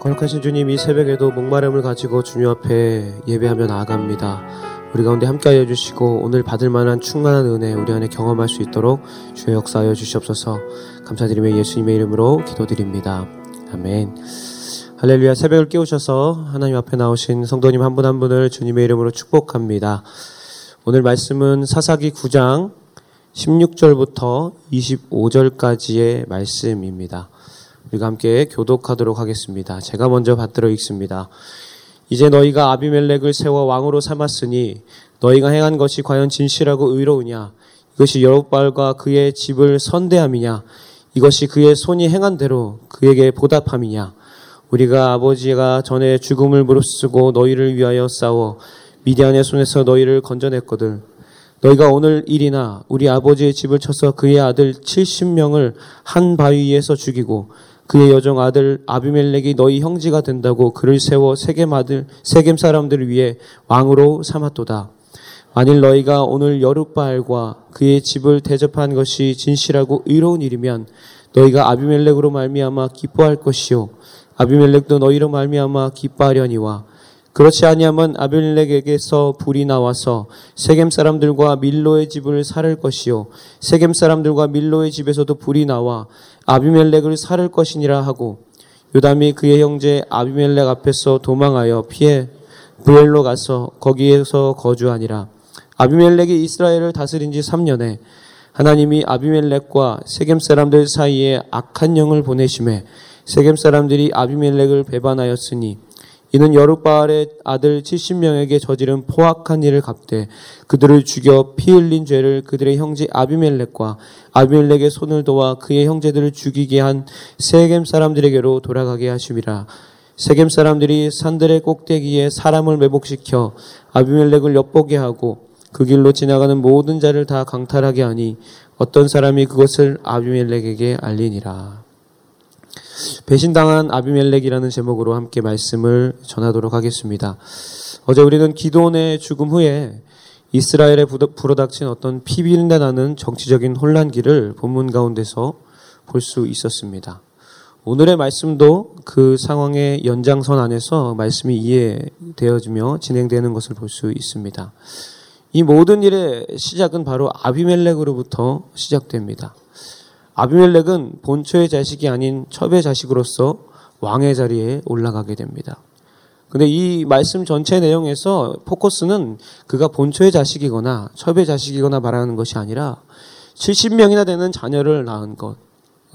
거룩하신 주님 이 새벽에도 목마름을 가지고 주님 앞에 예배하며 나아갑니다. 우리 가운데 함께하여 주시고 오늘 받을 만한 충만한 은혜 우리 안에 경험할 수 있도록 주의 역사하여 주시옵소서 감사드리며 예수님의 이름으로 기도드립니다. 아멘. 할렐루야 새벽을 깨우셔서 하나님 앞에 나오신 성도님 한 분한 분을 주님의 이름으로 축복합니다. 오늘 말씀은 사사기 9장 16절부터 25절까지의 말씀입니다. 우리가 함께 교독하도록 하겠습니다. 제가 먼저 받들어 읽습니다. 이제 너희가 아비멜렉을 세워 왕으로 삼았으니 너희가 행한 것이 과연 진실하고 의로우냐? 이것이 여롯발과 그의 집을 선대함이냐? 이것이 그의 손이 행한 대로 그에게 보답함이냐? 우리가 아버지가 전에 죽음을 무릅쓰고 너희를 위하여 싸워 미디안의 손에서 너희를 건져냈거든. 너희가 오늘 일이나 우리 아버지의 집을 쳐서 그의 아들 70명을 한 바위에서 죽이고 그의 여종 아들 아비멜렉이 너희 형제가 된다고 그를 세워 세겜 아들 세겜 사람들을 위해 왕으로 삼았도다. 만일 너희가 오늘 여룻바알과 그의 집을 대접한 것이 진실하고 의로운 일이면 너희가 아비멜렉으로 말미암아 기뻐할 것이요 아비멜렉도 너희로 말미암아 기뻐하려니와 그렇지 아니하면 아벨렉에게서 불이 나와서 세겜 사람들과 밀로의 집을 살을 것이요 세겜 사람들과 밀로의 집에서도 불이 나와 아비멜렉을 살을 것이니라 하고 요담이 그의 형제 아비멜렉 앞에서 도망하여 피해 브엘로 가서 거기에서 거주하니라. 아비멜렉이 이스라엘을 다스린 지 3년에 하나님이 아비멜렉과 세겜 사람들 사이에 악한 영을 보내심에 세겜 사람들이 아비멜렉을 배반하였으니 이는 여룻바알의 아들 70명에게 저지른 포악한 일을 갚되 그들을 죽여 피 흘린 죄를 그들의 형제 아비멜렉과 아비멜렉의 손을 도와 그의 형제들을 죽이게 한 세겜 사람들에게로 돌아가게 하심이라. 세겜 사람들이 산들의 꼭대기에 사람을 매복시켜 아비멜렉을 엿보게 하고 그 길로 지나가는 모든 자를 다 강탈하게 하니 어떤 사람이 그것을 아비멜렉에게 알리니라. 배신당한 아비멜렉이라는 제목으로 함께 말씀을 전하도록 하겠습니다. 어제 우리는 기도원의 죽음 후에 이스라엘에 불어닥친 어떤 피비린내 나는 정치적인 혼란기를 본문 가운데서 볼 수 있었습니다. 오늘의 말씀도 그 상황의 연장선 안에서 말씀이 이해되어지며 진행되는 것을 볼 수 있습니다. 이 모든 일의 시작은 바로 아비멜렉으로부터 시작됩니다. 아비멜렉은 본초의 자식이 아닌 첩의 자식으로서 왕의 자리에 올라가게 됩니다. 근데 이 말씀 전체 내용에서 포커스는 그가 본초의 자식이거나 첩의 자식이거나 말하는 것이 아니라 70명이나 되는 자녀를 낳은 것.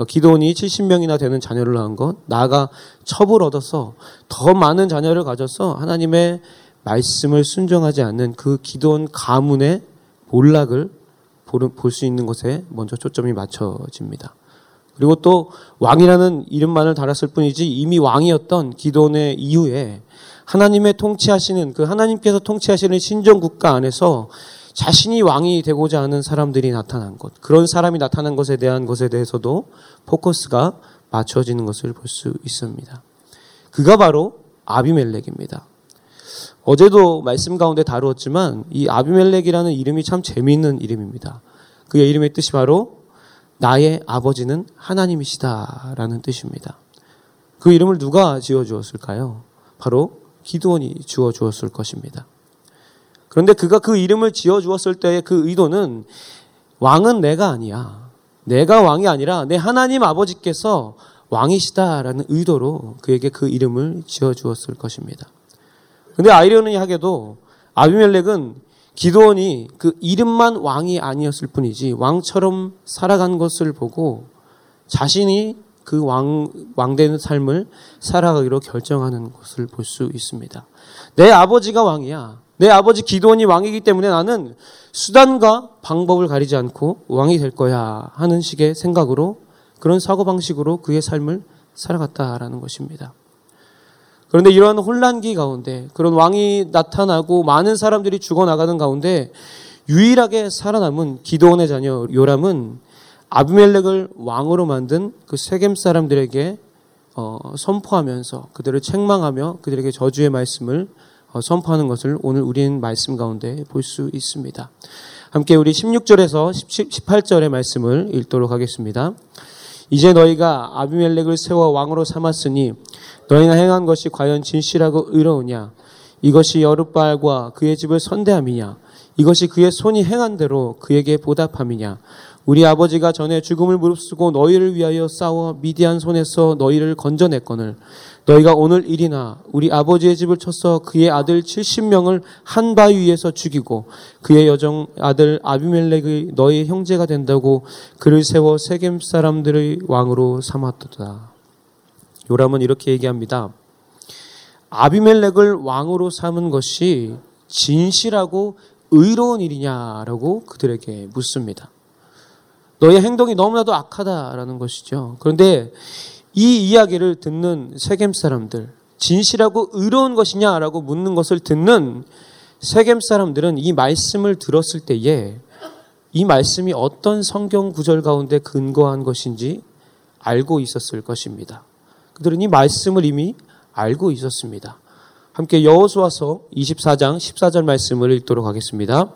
기도원이 70명이나 되는 자녀를 낳은 것. 나아가 첩을 얻어서 더 많은 자녀를 가져서 하나님의 말씀을 순종하지 않는 그 기도원 가문의 몰락을 볼 수 있는 것에 먼저 초점이 맞춰집니다. 그리고 또 왕이라는 이름만을 달았을 뿐이지 이미 왕이었던 기도원의 이후에 하나님의 통치하시는 그 하나님께서 통치하시는 신정 국가 안에서 자신이 왕이 되고자 하는 사람들이 나타난 것, 그런 사람이 나타난 것에 대한 것에 대해서도 포커스가 맞춰지는 것을 볼 수 있습니다. 그가 바로 아비멜렉입니다. 어제도 말씀 가운데 다루었지만 이 아비멜렉이라는 이름이 참 재미있는 이름입니다. 그의 이름의 뜻이 바로 나의 아버지는 하나님이시다라는 뜻입니다. 그 이름을 누가 지어 주었을까요? 바로 기도원이 주어 주었을 것입니다. 그런데 그가 그 이름을 지어 주었을 때의 그 의도는 왕은 내가 아니야. 내가 왕이 아니라 내 하나님 아버지께서 왕이시다라는 의도로 그에게 그 이름을 지어 주었을 것입니다. 근데 아이러니하게도 아비멜렉은 기도원이 그 이름만 왕이 아니었을 뿐이지 왕처럼 살아간 것을 보고 자신이 그 왕, 왕되는 삶을 살아가기로 결정하는 것을 볼 수 있습니다. 내 아버지가 왕이야. 내 아버지 기도원이 왕이기 때문에 나는 수단과 방법을 가리지 않고 왕이 될 거야 하는 식의 생각으로 그런 사고방식으로 그의 삶을 살아갔다라는 것입니다. 그런데 이러한 혼란기 가운데 그런 왕이 나타나고 많은 사람들이 죽어나가는 가운데 유일하게 살아남은 기도원의 자녀 요람은 아비멜렉을 왕으로 만든 그 세겜 사람들에게 어, 선포하면서 그들을 책망하며 그들에게 저주의 말씀을 어, 선포하는 것을 오늘 우리는 말씀 가운데 볼 수 있습니다. 함께 우리 16절에서 17, 18절의 말씀을 읽도록 하겠습니다. 이제 너희가 아비멜렉을 세워 왕으로 삼았으니 너희가 행한 것이 과연 진실하고 의로우냐? 이것이 여룻발과 그의 집을 선대함이냐? 이것이 그의 손이 행한 대로 그에게 보답함이냐? 우리 아버지가 전에 죽음을 무릅쓰고 너희를 위하여 싸워 미디안 손에서 너희를 건져냈거늘 너희가 오늘 일이나 우리 아버지의 집을 쳐서 그의 아들 70명을 한 바위 위에서 죽이고 그의 여정 아들 아비멜렉의 너희 형제가 된다고 그를 세워 세겜 사람들의 왕으로 삼았도다. 요람은 이렇게 얘기합니다. 아비멜렉을 왕으로 삼은 것이 진실하고 의로운 일이냐라고 그들에게 묻습니다. 너의 행동이 너무나도 악하다라는 것이죠. 그런데 이 이야기를 듣는 세겜 사람들, 진실하고 의로운 것이냐라고 묻는 것을 듣는 세겜 사람들은 이 말씀을 들었을 때에 이 말씀이 어떤 성경 구절 가운데 근거한 것인지 알고 있었을 것입니다. 그들은 이 말씀을 이미 알고 있었습니다. 함께 여호수아서 24장 14절 말씀을 읽도록 하겠습니다.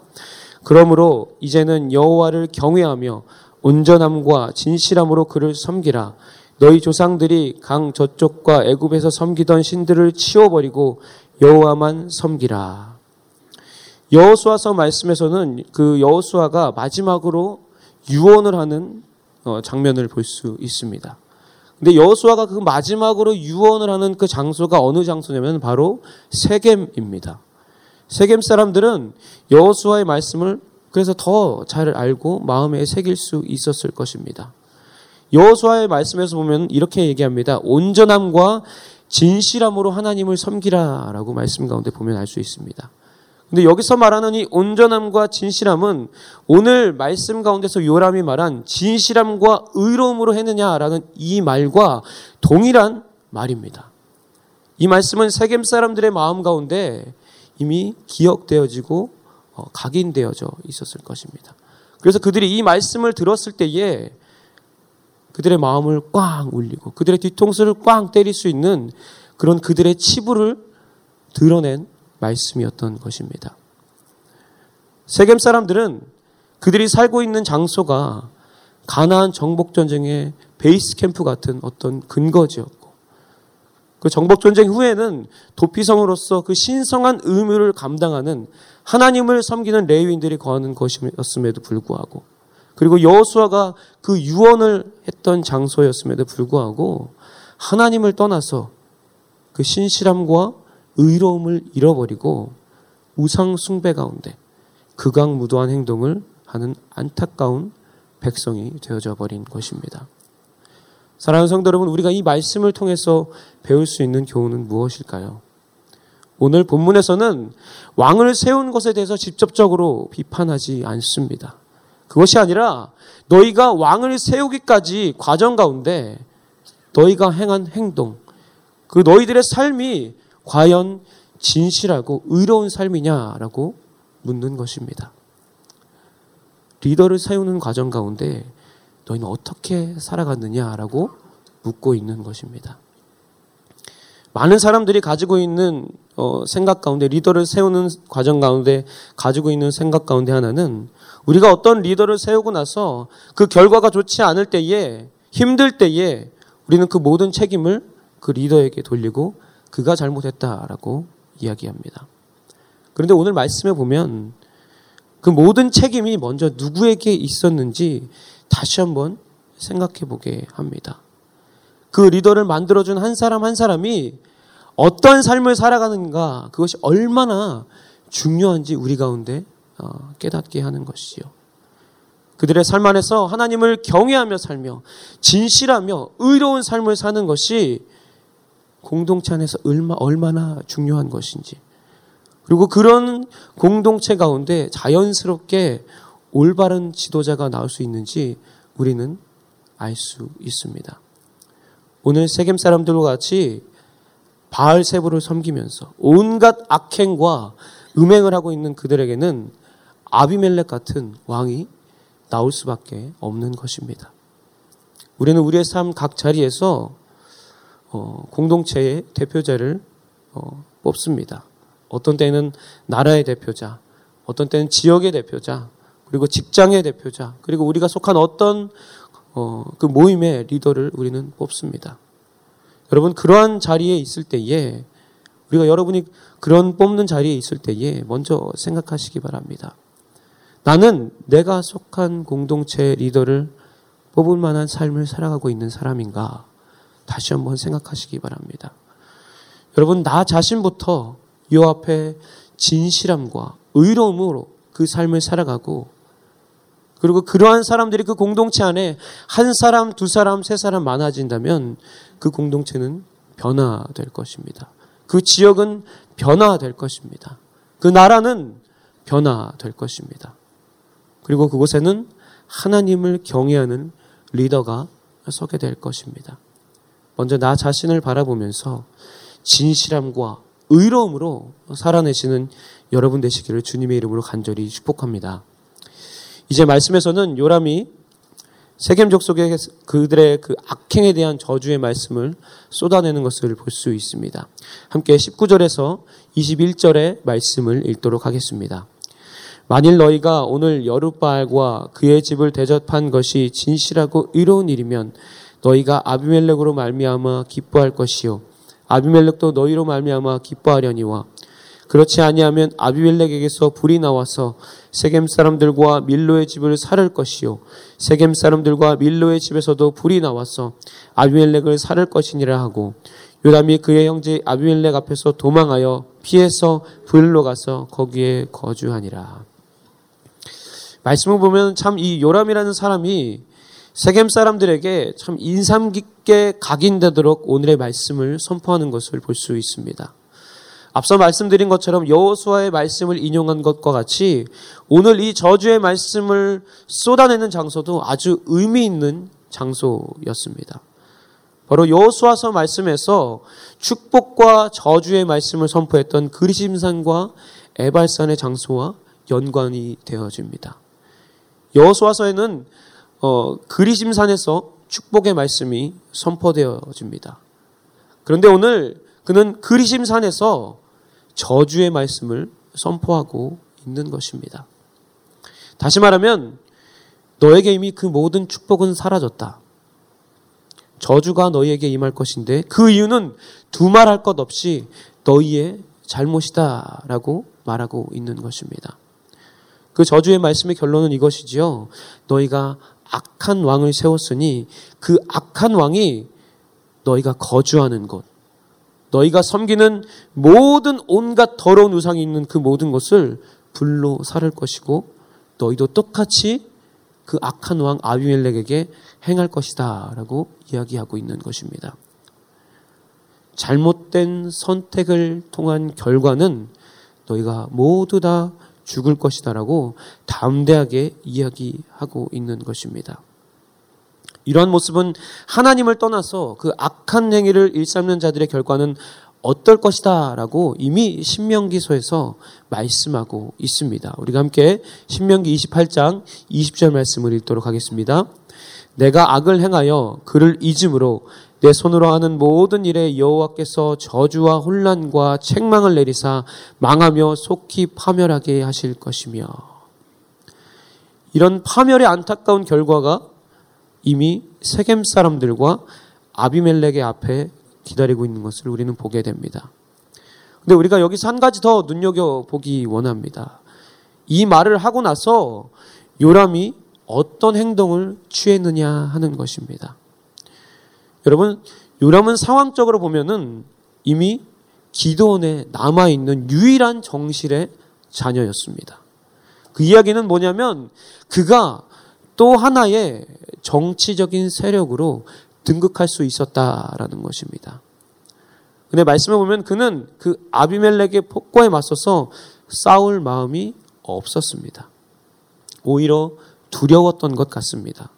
그러므로 이제는 여호와를 경외하며 온전함과 진실함으로 그를 섬기라. 너희 조상들이 강 저쪽과 애굽에서 섬기던 신들을 치워버리고 여호와만 섬기라. 여호수아서 말씀에서는 그 여호수아가 마지막으로 유언을 하는 어, 장면을 볼 수 있습니다. 근데 여호수아가 그 마지막으로 유언을 하는 그 장소가 어느 장소냐면 바로 세겜입니다. 세겜 사람들은 여호수아의 말씀을 그래서 더 잘 알고 마음에 새길 수 있었을 것입니다. 여호수아의 말씀에서 보면 이렇게 얘기합니다. 온전함과 진실함으로 하나님을 섬기라라고 말씀 가운데 보면 알 수 있습니다. 근데 여기서 말하는 이 온전함과 진실함은 오늘 말씀 가운데서 요람이 말한 진실함과 의로움으로 했느냐라는 이 말과 동일한 말입니다. 이 말씀은 세겜 사람들의 마음 가운데 이미 기억되어지고 어, 각인되어져 있었을 것입니다. 그래서 그들이 이 말씀을 들었을 때에 그들의 마음을 꽝 울리고 그들의 뒤통수를 꽝 때릴 수 있는 그런 그들의 치부를 드러낸 말씀이었던 것입니다. 세겜 사람들은 그들이 살고 있는 장소가 가나안 정복 전쟁의 베이스 캠프 같은 어떤 근거지였고 그 정복 전쟁 후에는 도피성으로서 그 신성한 의무를 감당하는 하나님을 섬기는 레위인들이 거하는 것이었음에도 불구하고 그리고 여호수아가 그 유언을 했던 장소였음에도 불구하고 하나님을 떠나서 그 신실함과 의로움을 잃어버리고 우상 숭배 가운데 극악무도한 행동을 하는 안타까운 백성이 되어져 버린 것입니다. 사랑하는 성도 여러분, 우리가 이 말씀을 통해서 배울 수 있는 교훈은 무엇일까요? 오늘 본문에서는 왕을 세운 것에 대해서 직접적으로 비판하지 않습니다. 그것이 아니라 너희가 왕을 세우기까지 과정 가운데 너희가 행한 행동, 그 너희들의 삶이 과연 진실하고 의로운 삶이냐라고 묻는 것입니다. 리더를 세우는 과정 가운데 너희는 어떻게 살아갔느냐라고 묻고 있는 것입니다. 많은 사람들이 가지고 있는 어, 생각 가운데 리더를 세우는 과정 가운데 가지고 있는 생각 가운데 하나는 우리가 어떤 리더를 세우고 나서 그 결과가 좋지 않을 때에 힘들 때에 우리는 그 모든 책임을 그 리더에게 돌리고 그가 잘못했다라고 이야기합니다. 그런데 오늘 말씀에 보면 그 모든 책임이 먼저 누구에게 있었는지 다시 한번 생각해 보게 합니다. 그 리더를 만들어준 한 사람 한 사람이 어떤 삶을 살아가는가 그것이 얼마나 중요한지 우리 가운데 어, 깨닫게 하는 것이지요. 그들의 삶 안에서 하나님을 경외하며 살며 진실하며 의로운 삶을 사는 것이 공동체 안에서 얼마, 얼마나 중요한 것인지. 그리고 그런 공동체 가운데 자연스럽게 올바른 지도자가 나올 수 있는지 우리는 알 수 있습니다. 오늘 세겜 사람들과 같이 바알 세부를 섬기면서 온갖 악행과 음행을 하고 있는 그들에게는 아비멜렉 같은 왕이 나올 수밖에 없는 것입니다. 우리는 우리의 삶 각 자리에서 어, 공동체의 대표자를 어, 뽑습니다. 어떤 때는 나라의 대표자, 어떤 때는 지역의 대표자, 그리고 직장의 대표자, 그리고 우리가 속한 어떤 어, 그 모임의 리더를 우리는 뽑습니다. 여러분 그러한 자리에 있을 때에 우리가 여러분이 그런 뽑는 자리에 있을 때에 먼저 생각하시기 바랍니다. 나는 내가 속한 공동체 리더를 뽑을 만한 삶을 살아가고 있는 사람인가? 다시 한번 생각하시기 바랍니다. 여러분, 나 자신부터 요 앞에 진실함과 의로움으로 그 삶을 살아가고 그리고 그러한 사람들이 그 공동체 안에 한 사람, 두 사람, 세 사람 많아진다면 그 공동체는 변화될 것입니다. 그 지역은 변화될 것입니다. 그 나라는 변화될 것입니다. 그리고 그곳에는 하나님을 경외하는 리더가 서게 될 것입니다. 먼저 나 자신을 바라보면서 진실함과 의로움으로 살아내시는 여러분 되시기를 주님의 이름으로 간절히 축복합니다. 이제 말씀에서는 요람이 세겜 족속의 그들의 그 악행에 대한 저주의 말씀을 쏟아내는 것을 볼 수 있습니다. 함께 19절에서 21절의 말씀을 읽도록 하겠습니다. 만일 너희가 오늘 여룻바알과 그의 집을 대접한 것이 진실하고 의로운 일이면 너희가 아비멜렉으로 말미암아 기뻐할 것이요 아비멜렉도 너희로 말미암아 기뻐하려니와 그렇지 아니하면 아비멜렉에게서 불이 나와서 세겜 사람들과 밀로의 집을 살을 것이요 세겜 사람들과 밀로의 집에서도 불이 나와서 아비멜렉을 살을 것이니라 하고 요람이 그의 형제 아비멜렉 앞에서 도망하여 피해서 불로 가서 거기에 거주하니라. 말씀을 보면 참 이 요람이라는 사람이 세겜 사람들에게 참 인상 깊게 각인되도록 오늘의 말씀을 선포하는 것을 볼 수 있습니다. 앞서 말씀드린 것처럼 여호수아의 말씀을 인용한 것과 같이 오늘 이 저주의 말씀을 쏟아내는 장소도 아주 의미 있는 장소였습니다. 바로 여호수아서 말씀에서 축복과 저주의 말씀을 선포했던 그리심산과 에발산의 장소와 연관이 되어집니다. 여호수아서에는 어, 그리심산에서 축복의 말씀이 선포되어집니다. 그런데 오늘 그는 그리심산에서 저주의 말씀을 선포하고 있는 것입니다. 다시 말하면 너에게 이미 그 모든 축복은 사라졌다. 저주가 너희에게 임할 것인데 그 이유는 두말할 것 없이 너희의 잘못이다라고 말하고 있는 것입니다. 그 저주의 말씀의 결론은 이것이지요. 너희가 악한 왕을 세웠으니 그 악한 왕이 너희가 거주하는 곳, 너희가 섬기는 모든 온갖 더러운 우상이 있는 그 모든 것을 불로 살을 것이고 너희도 똑같이 그 악한 왕 아비멜렉에게 행할 것이다라고 이야기하고 있는 것입니다. 잘못된 선택을 통한 결과는 너희가 모두 다 죽을 것이다라고 담대하게 이야기하고 있는 것입니다. 이러한 모습은 하나님을 떠나서 그 악한 행위를 일삼는 자들의 결과는 어떨 것이다라고 이미 신명기서에서 말씀하고 있습니다. 우리가 함께 신명기 28장 20절 말씀을 읽도록 하겠습니다. 내가 악을 행하여 그를 잊음으로 내 손으로 하는 모든 일에 여호와께서 저주와 혼란과 책망을 내리사 망하며 속히 파멸하게 하실 것이며 이런 파멸의 안타까운 결과가 이미 세겜 사람들과 아비멜렉의 앞에 기다리고 있는 것을 우리는 보게 됩니다. 근데 우리가 여기서 한 가지 더 눈여겨 보기 원합니다. 이 말을 하고 나서 요람이 어떤 행동을 취했느냐 하는 것입니다. 여러분, 요람은 상황적으로 보면은 이미 기도원에 남아 있는 유일한 정실의 자녀였습니다. 그 이야기는 뭐냐면 그가 또 하나의 정치적인 세력으로 등극할 수 있었다라는 것입니다. 근데 말씀을 보면 그는 그 아비멜렉의 폭과에 맞서서 싸울 마음이 없었습니다. 오히려 두려웠던 것 같습니다.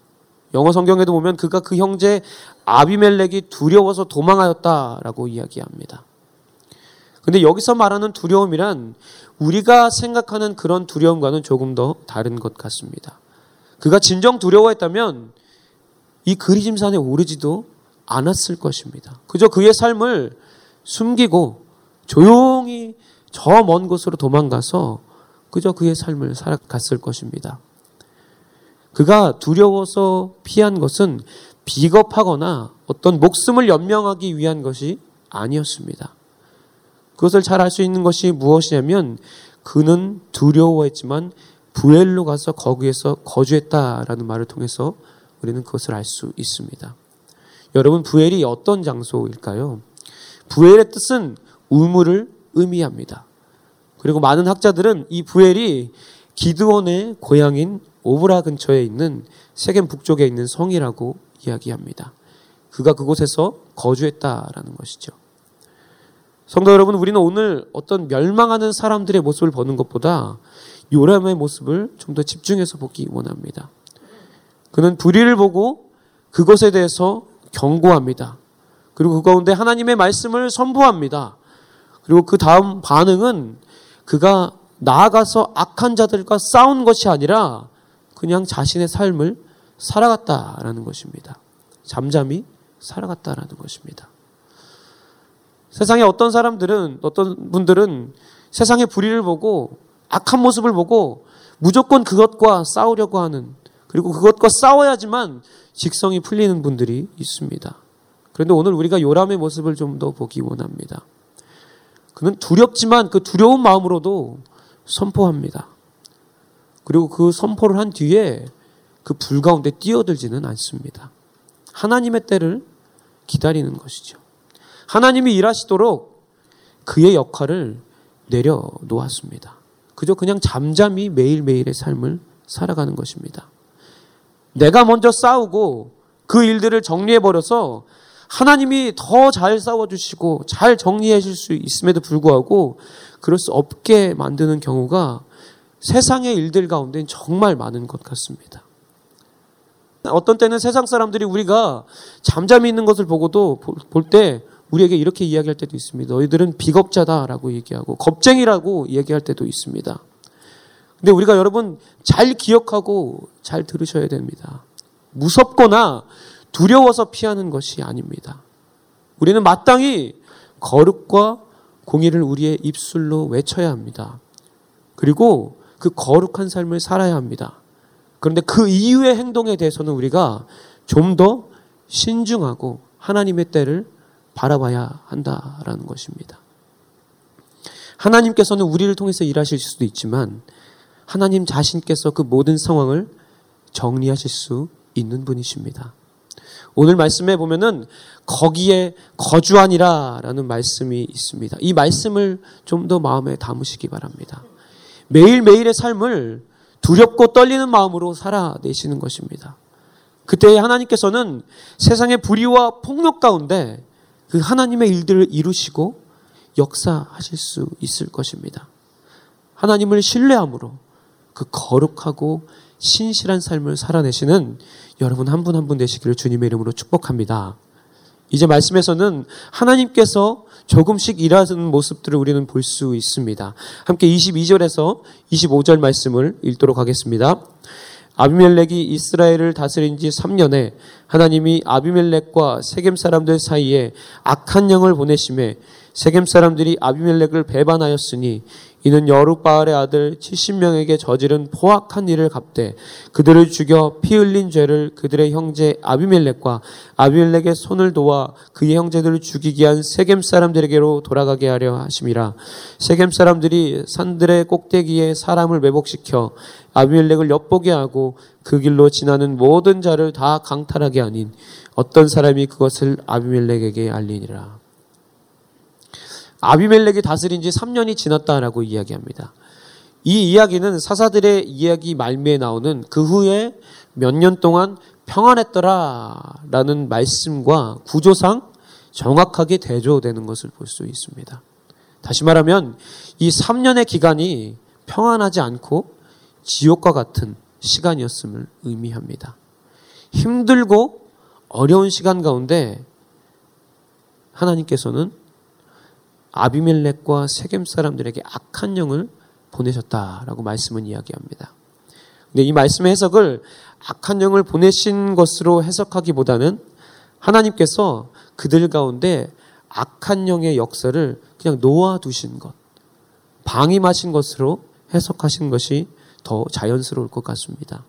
영어 성경에도 보면 그가 그 형제 아비멜렉이 두려워서 도망하였다라고 이야기합니다. 근데 여기서 말하는 두려움이란 우리가 생각하는 그런 두려움과는 조금 더 다른 것 같습니다. 그가 진정 두려워했다면 이 그리짐산에 오르지도 않았을 것입니다. 그저 그의 삶을 숨기고 조용히 저 먼 곳으로 도망가서 그저 그의 삶을 살아갔을 것입니다. 그가 두려워서 피한 것은 비겁하거나 어떤 목숨을 연명하기 위한 것이 아니었습니다. 그것을 잘 알 수 있는 것이 무엇이냐면 그는 두려워했지만 부엘로 가서 거기에서 거주했다라는 말을 통해서 우리는 그것을 알 수 있습니다. 여러분 부엘이 어떤 장소일까요? 부엘의 뜻은 우물을 의미합니다. 그리고 많은 학자들은 이 부엘이 기드온의 고향인 오브라 근처에 있는 세겜 북쪽에 있는 성이라고 이야기합니다. 그가 그곳에서 거주했다라는 것이죠. 성도 여러분, 우리는 오늘 어떤 멸망하는 사람들의 모습을 보는 것보다 요람의 모습을 좀 더 집중해서 보기 원합니다. 그는 불의를 보고 그것에 대해서 경고합니다. 그리고 그 가운데 하나님의 말씀을 선포합니다. 그리고 그 다음 반응은 그가 나아가서 악한 자들과 싸운 것이 아니라 그냥 자신의 삶을 살아갔다라는 것입니다. 잠잠히 살아갔다라는 것입니다. 세상에 어떤 사람들은, 어떤 분들은 세상의 불의를 보고 악한 모습을 보고 무조건 그것과 싸우려고 하는 그리고 그것과 싸워야지만 직성이 풀리는 분들이 있습니다. 그런데 오늘 우리가 요람의 모습을 좀 더 보기 원합니다. 그는 두렵지만 그 두려운 마음으로도 선포합니다. 그리고 그 선포를 한 뒤에 그 불 가운데 뛰어들지는 않습니다. 하나님의 때를 기다리는 것이죠. 하나님이 일하시도록 그의 역할을 내려놓았습니다. 그저 그냥 잠잠히 매일매일의 삶을 살아가는 것입니다. 내가 먼저 싸우고 그 일들을 정리해버려서 하나님이 더 잘 싸워주시고 잘 정리하실 수 있음에도 불구하고 그럴 수 없게 만드는 경우가 세상의 일들 가운데 정말 많은 것 같습니다. 어떤 때는 세상 사람들이 우리가 잠잠히 있는 것을 보고도 볼 때 우리에게 이렇게 이야기할 때도 있습니다. 너희들은 비겁자다라고 얘기하고 겁쟁이라고 얘기할 때도 있습니다. 근데 우리가 여러분 잘 기억하고 잘 들으셔야 됩니다. 무섭거나 두려워서 피하는 것이 아닙니다. 우리는 마땅히 거룩과 공의를 우리의 입술로 외쳐야 합니다. 그리고 그 거룩한 삶을 살아야 합니다. 그런데 그 이후의 행동에 대해서는 우리가 좀 더 신중하고 하나님의 때를 바라봐야 한다라는 것입니다. 하나님께서는 우리를 통해서 일하실 수도 있지만 하나님 자신께서 그 모든 상황을 정리하실 수 있는 분이십니다. 오늘 말씀에 보면은 거기에 거주하니라라는 말씀이 있습니다. 이 말씀을 좀 더 마음에 담으시기 바랍니다. 매일매일의 삶을 두렵고 떨리는 마음으로 살아내시는 것입니다. 그때 하나님께서는 세상의 불의와 폭력 가운데 그 하나님의 일들을 이루시고 역사하실 수 있을 것입니다. 하나님을 신뢰함으로 그 거룩하고 신실한 삶을 살아내시는 여러분 한분 한 분 되시기를 주님의 이름으로 축복합니다. 이제 말씀에서는 하나님께서 조금씩 일하는 모습들을 우리는 볼 수 있습니다. 함께 22절에서 25절 말씀을 읽도록 하겠습니다. 아비멜렉이 이스라엘을 다스린 지 3년에 하나님이 아비멜렉과 세겜 사람들 사이에 악한 영을 보내심에 세겜 사람들이 아비멜렉을 배반하였으니 이는 여룻바알의 아들 70명에게 저지른 포악한 일을 갚되 그들을 죽여 피 흘린 죄를 그들의 형제 아비멜렉과 아비멜렉의 손을 도와 그의 형제들을 죽이게 한 세겜 사람들에게로 돌아가게 하려 하심이라. 세겜 사람들이 산들의 꼭대기에 사람을 매복시켜 아비멜렉을 엿보게 하고 그 길로 지나는 모든 자를 다 강탈하게 하닌 어떤 사람이 그것을 아비멜렉에게 알리니라 아비멜렉이 다스린 지 3년이 지났다라고 이야기합니다. 이 이야기는 사사들의 이야기 말미에 나오는 그 후에 몇 년 동안 평안했더라라는 말씀과 구조상 정확하게 대조되는 것을 볼 수 있습니다. 다시 말하면 이 3년의 기간이 평안하지 않고 지옥과 같은 시간이었음을 의미합니다. 힘들고 어려운 시간 가운데 하나님께서는 아비멜렉과 세겜 사람들에게 악한 영을 보내셨다라고 말씀은 이야기합니다. 근데 이 말씀의 해석을 악한 영을 보내신 것으로 해석하기보다는 하나님께서 그들 가운데 악한 영의 역사를 그냥 놓아두신 것, 방임하신 것으로 해석하신 것이 더 자연스러울 것 같습니다.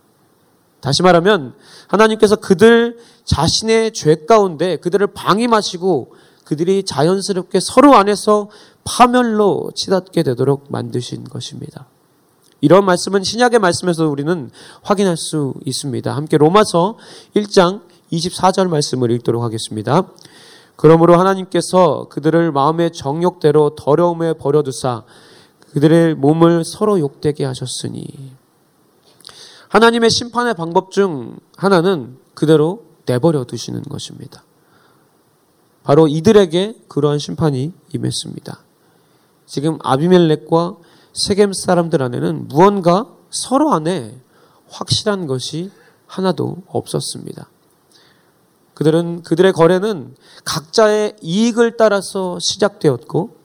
다시 말하면 하나님께서 그들 자신의 죄 가운데 그들을 방임하시고 그들이 자연스럽게 서로 안에서 파멸로 치닫게 되도록 만드신 것입니다. 이런 말씀은 신약의 말씀에서 우리는 확인할 수 있습니다. 함께 로마서 1장 24절 말씀을 읽도록 하겠습니다. 그러므로 하나님께서 그들을 마음의 정욕대로 더러움에 버려두사 그들의 몸을 서로 욕되게 하셨으니 하나님의 심판의 방법 중 하나는 그대로 내버려 두시는 것입니다. 바로 이들에게 그러한 심판이 임했습니다. 지금 아비멜렉과 세겜 사람들 안에는 무언가 서로 안에 확실한 것이 하나도 없었습니다. 그들은 그들의 거래는 각자의 이익을 따라서 시작되었고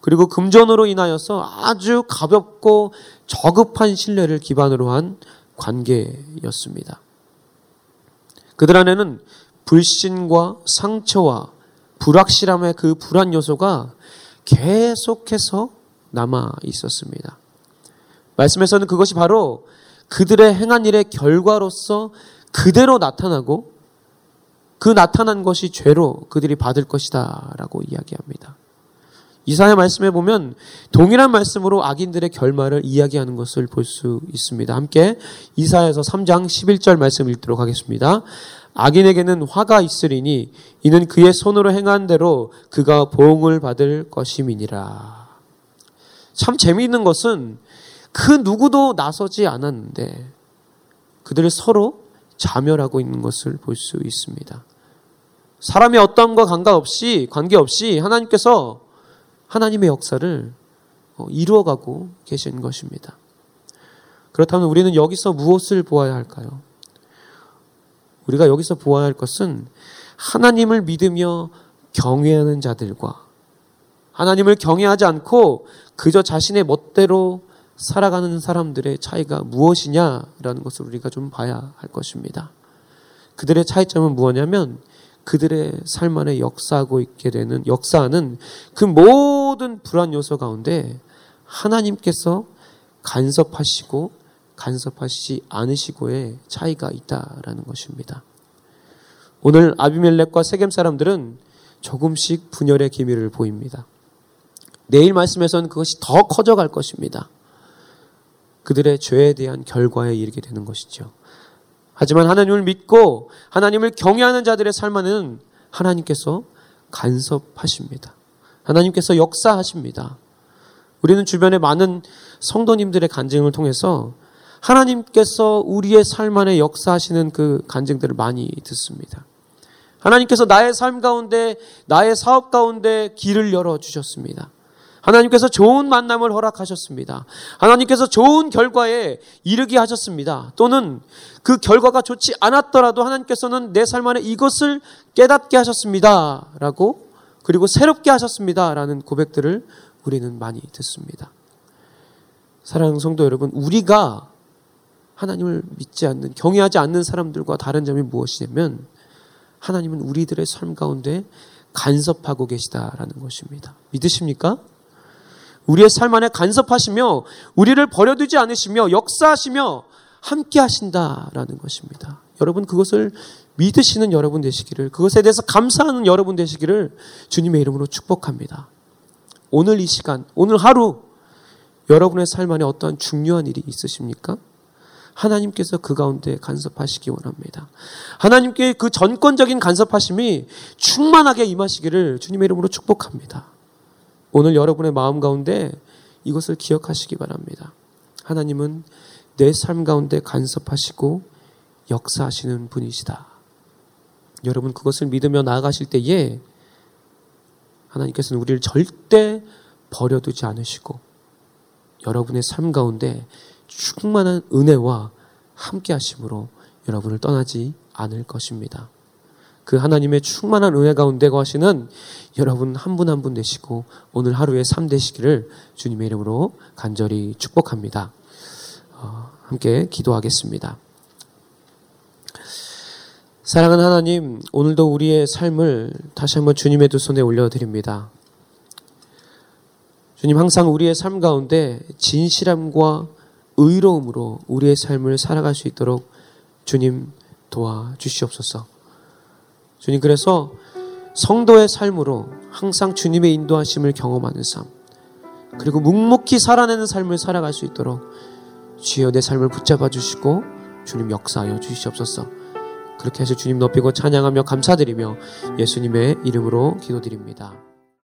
그리고 금전으로 인하여서 아주 가볍고 저급한 신뢰를 기반으로 한 관계였습니다. 그들 안에는 불신과 상처와 불확실함의 그 불안 요소가 계속해서 남아 있었습니다. 말씀에서는 그것이 바로 그들의 행한 일의 결과로서 그대로 나타나고 그 나타난 것이 죄로 그들이 받을 것이다 라고 이야기합니다. 이사야 말씀에 보면 동일한 말씀으로 악인들의 결말을 이야기하는 것을 볼 수 있습니다. 함께 이사야서 3장 11절 말씀 읽도록 하겠습니다. 악인에게는 화가 있으리니 이는 그의 손으로 행한 대로 그가 보응을 받을 것임이니라. 참 재미있는 것은 그 누구도 나서지 않았는데 그들을 서로 자멸하고 있는 것을 볼 수 있습니다. 사람의 어떤과 관계없이 관계없이 하나님께서 하나님의 역사를 어, 이루어가고 계신 것입니다. 그렇다면 우리는 여기서 무엇을 보아야 할까요? 우리가 여기서 보아야 할 것은 하나님을 믿으며 경외하는 자들과 하나님을 경외하지 않고 그저 자신의 멋대로 살아가는 사람들의 차이가 무엇이냐라는 것을 우리가 좀 봐야 할 것입니다. 그들의 차이점은 무엇냐면 그들의 삶 안에 역사하고 있게 되는 역사하는 그 모든 불안 요소 가운데 하나님께서 간섭하시고 간섭하시지 않으시고의 차이가 있다라는 것입니다. 오늘 아비멜렉과 세겜 사람들은 조금씩 분열의 기미를 보입니다. 내일 말씀에서는 그것이 더 커져갈 것입니다. 그들의 죄에 대한 결과에 이르게 되는 것이죠. 하지만 하나님을 믿고 하나님을 경외하는 자들의 삶에는 하나님께서 간섭하십니다. 하나님께서 역사하십니다. 우리는 주변에 많은 성도님들의 간증을 통해서 하나님께서 우리의 삶 안에 역사하시는 그 간증들을 많이 듣습니다. 하나님께서 나의 삶 가운데, 나의 사업 가운데 길을 열어 주셨습니다. 하나님께서 좋은 만남을 허락하셨습니다. 하나님께서 좋은 결과에 이르게 하셨습니다. 또는 그 결과가 좋지 않았더라도 하나님께서는 내 삶 안에 이것을 깨닫게 하셨습니다. 라고 그리고 새롭게 하셨습니다. 라는 고백들을 우리는 많이 듣습니다. 사랑하는 성도 여러분, 우리가 하나님을 믿지 않는, 경외하지 않는 사람들과 다른 점이 무엇이냐면 하나님은 우리들의 삶 가운데 간섭하고 계시다라는 것입니다. 믿으십니까? 우리의 삶 안에 간섭하시며 우리를 버려두지 않으시며 역사하시며 함께 하신다라는 것입니다. 여러분 그것을 믿으시는 여러분 되시기를 그것에 대해서 감사하는 여러분 되시기를 주님의 이름으로 축복합니다. 오늘 이 시간, 오늘 하루 여러분의 삶 안에 어떠한 중요한 일이 있으십니까? 하나님께서 그 가운데 간섭하시기 원합니다. 하나님께 그 전권적인 간섭하심이 충만하게 임하시기를 주님의 이름으로 축복합니다. 오늘 여러분의 마음 가운데 이것을 기억하시기 바랍니다. 하나님은 내 삶 가운데 간섭하시고 역사하시는 분이시다. 여러분 그것을 믿으며 나아가실 때에 하나님께서는 우리를 절대 버려두지 않으시고 여러분의 삶 가운데 충만한 은혜와 함께 하심으로 여러분을 떠나지 않을 것입니다. 그 하나님의 충만한 은혜 가운데 거하시는 여러분 한분 한 분 되시고 오늘 하루의 삶 되시기를 주님의 이름으로 간절히 축복합니다. 어, 함께 기도하겠습니다. 사랑하는 하나님, 오늘도 우리의 삶을 다시 한번 주님의 두 손에 올려드립니다. 주님 항상 우리의 삶 가운데 진실함과 의로움으로 우리의 삶을 살아갈 수 있도록 주님 도와주시옵소서. 주님 그래서 성도의 삶으로 항상 주님의 인도하심을 경험하는 삶, 그리고 묵묵히 살아내는 삶을 살아갈 수 있도록 주여 내 삶을 붙잡아 주시고 주님 역사하여 주시옵소서. 그렇게 해서 주님 높이고 찬양하며 감사드리며 예수님의 이름으로 기도드립니다.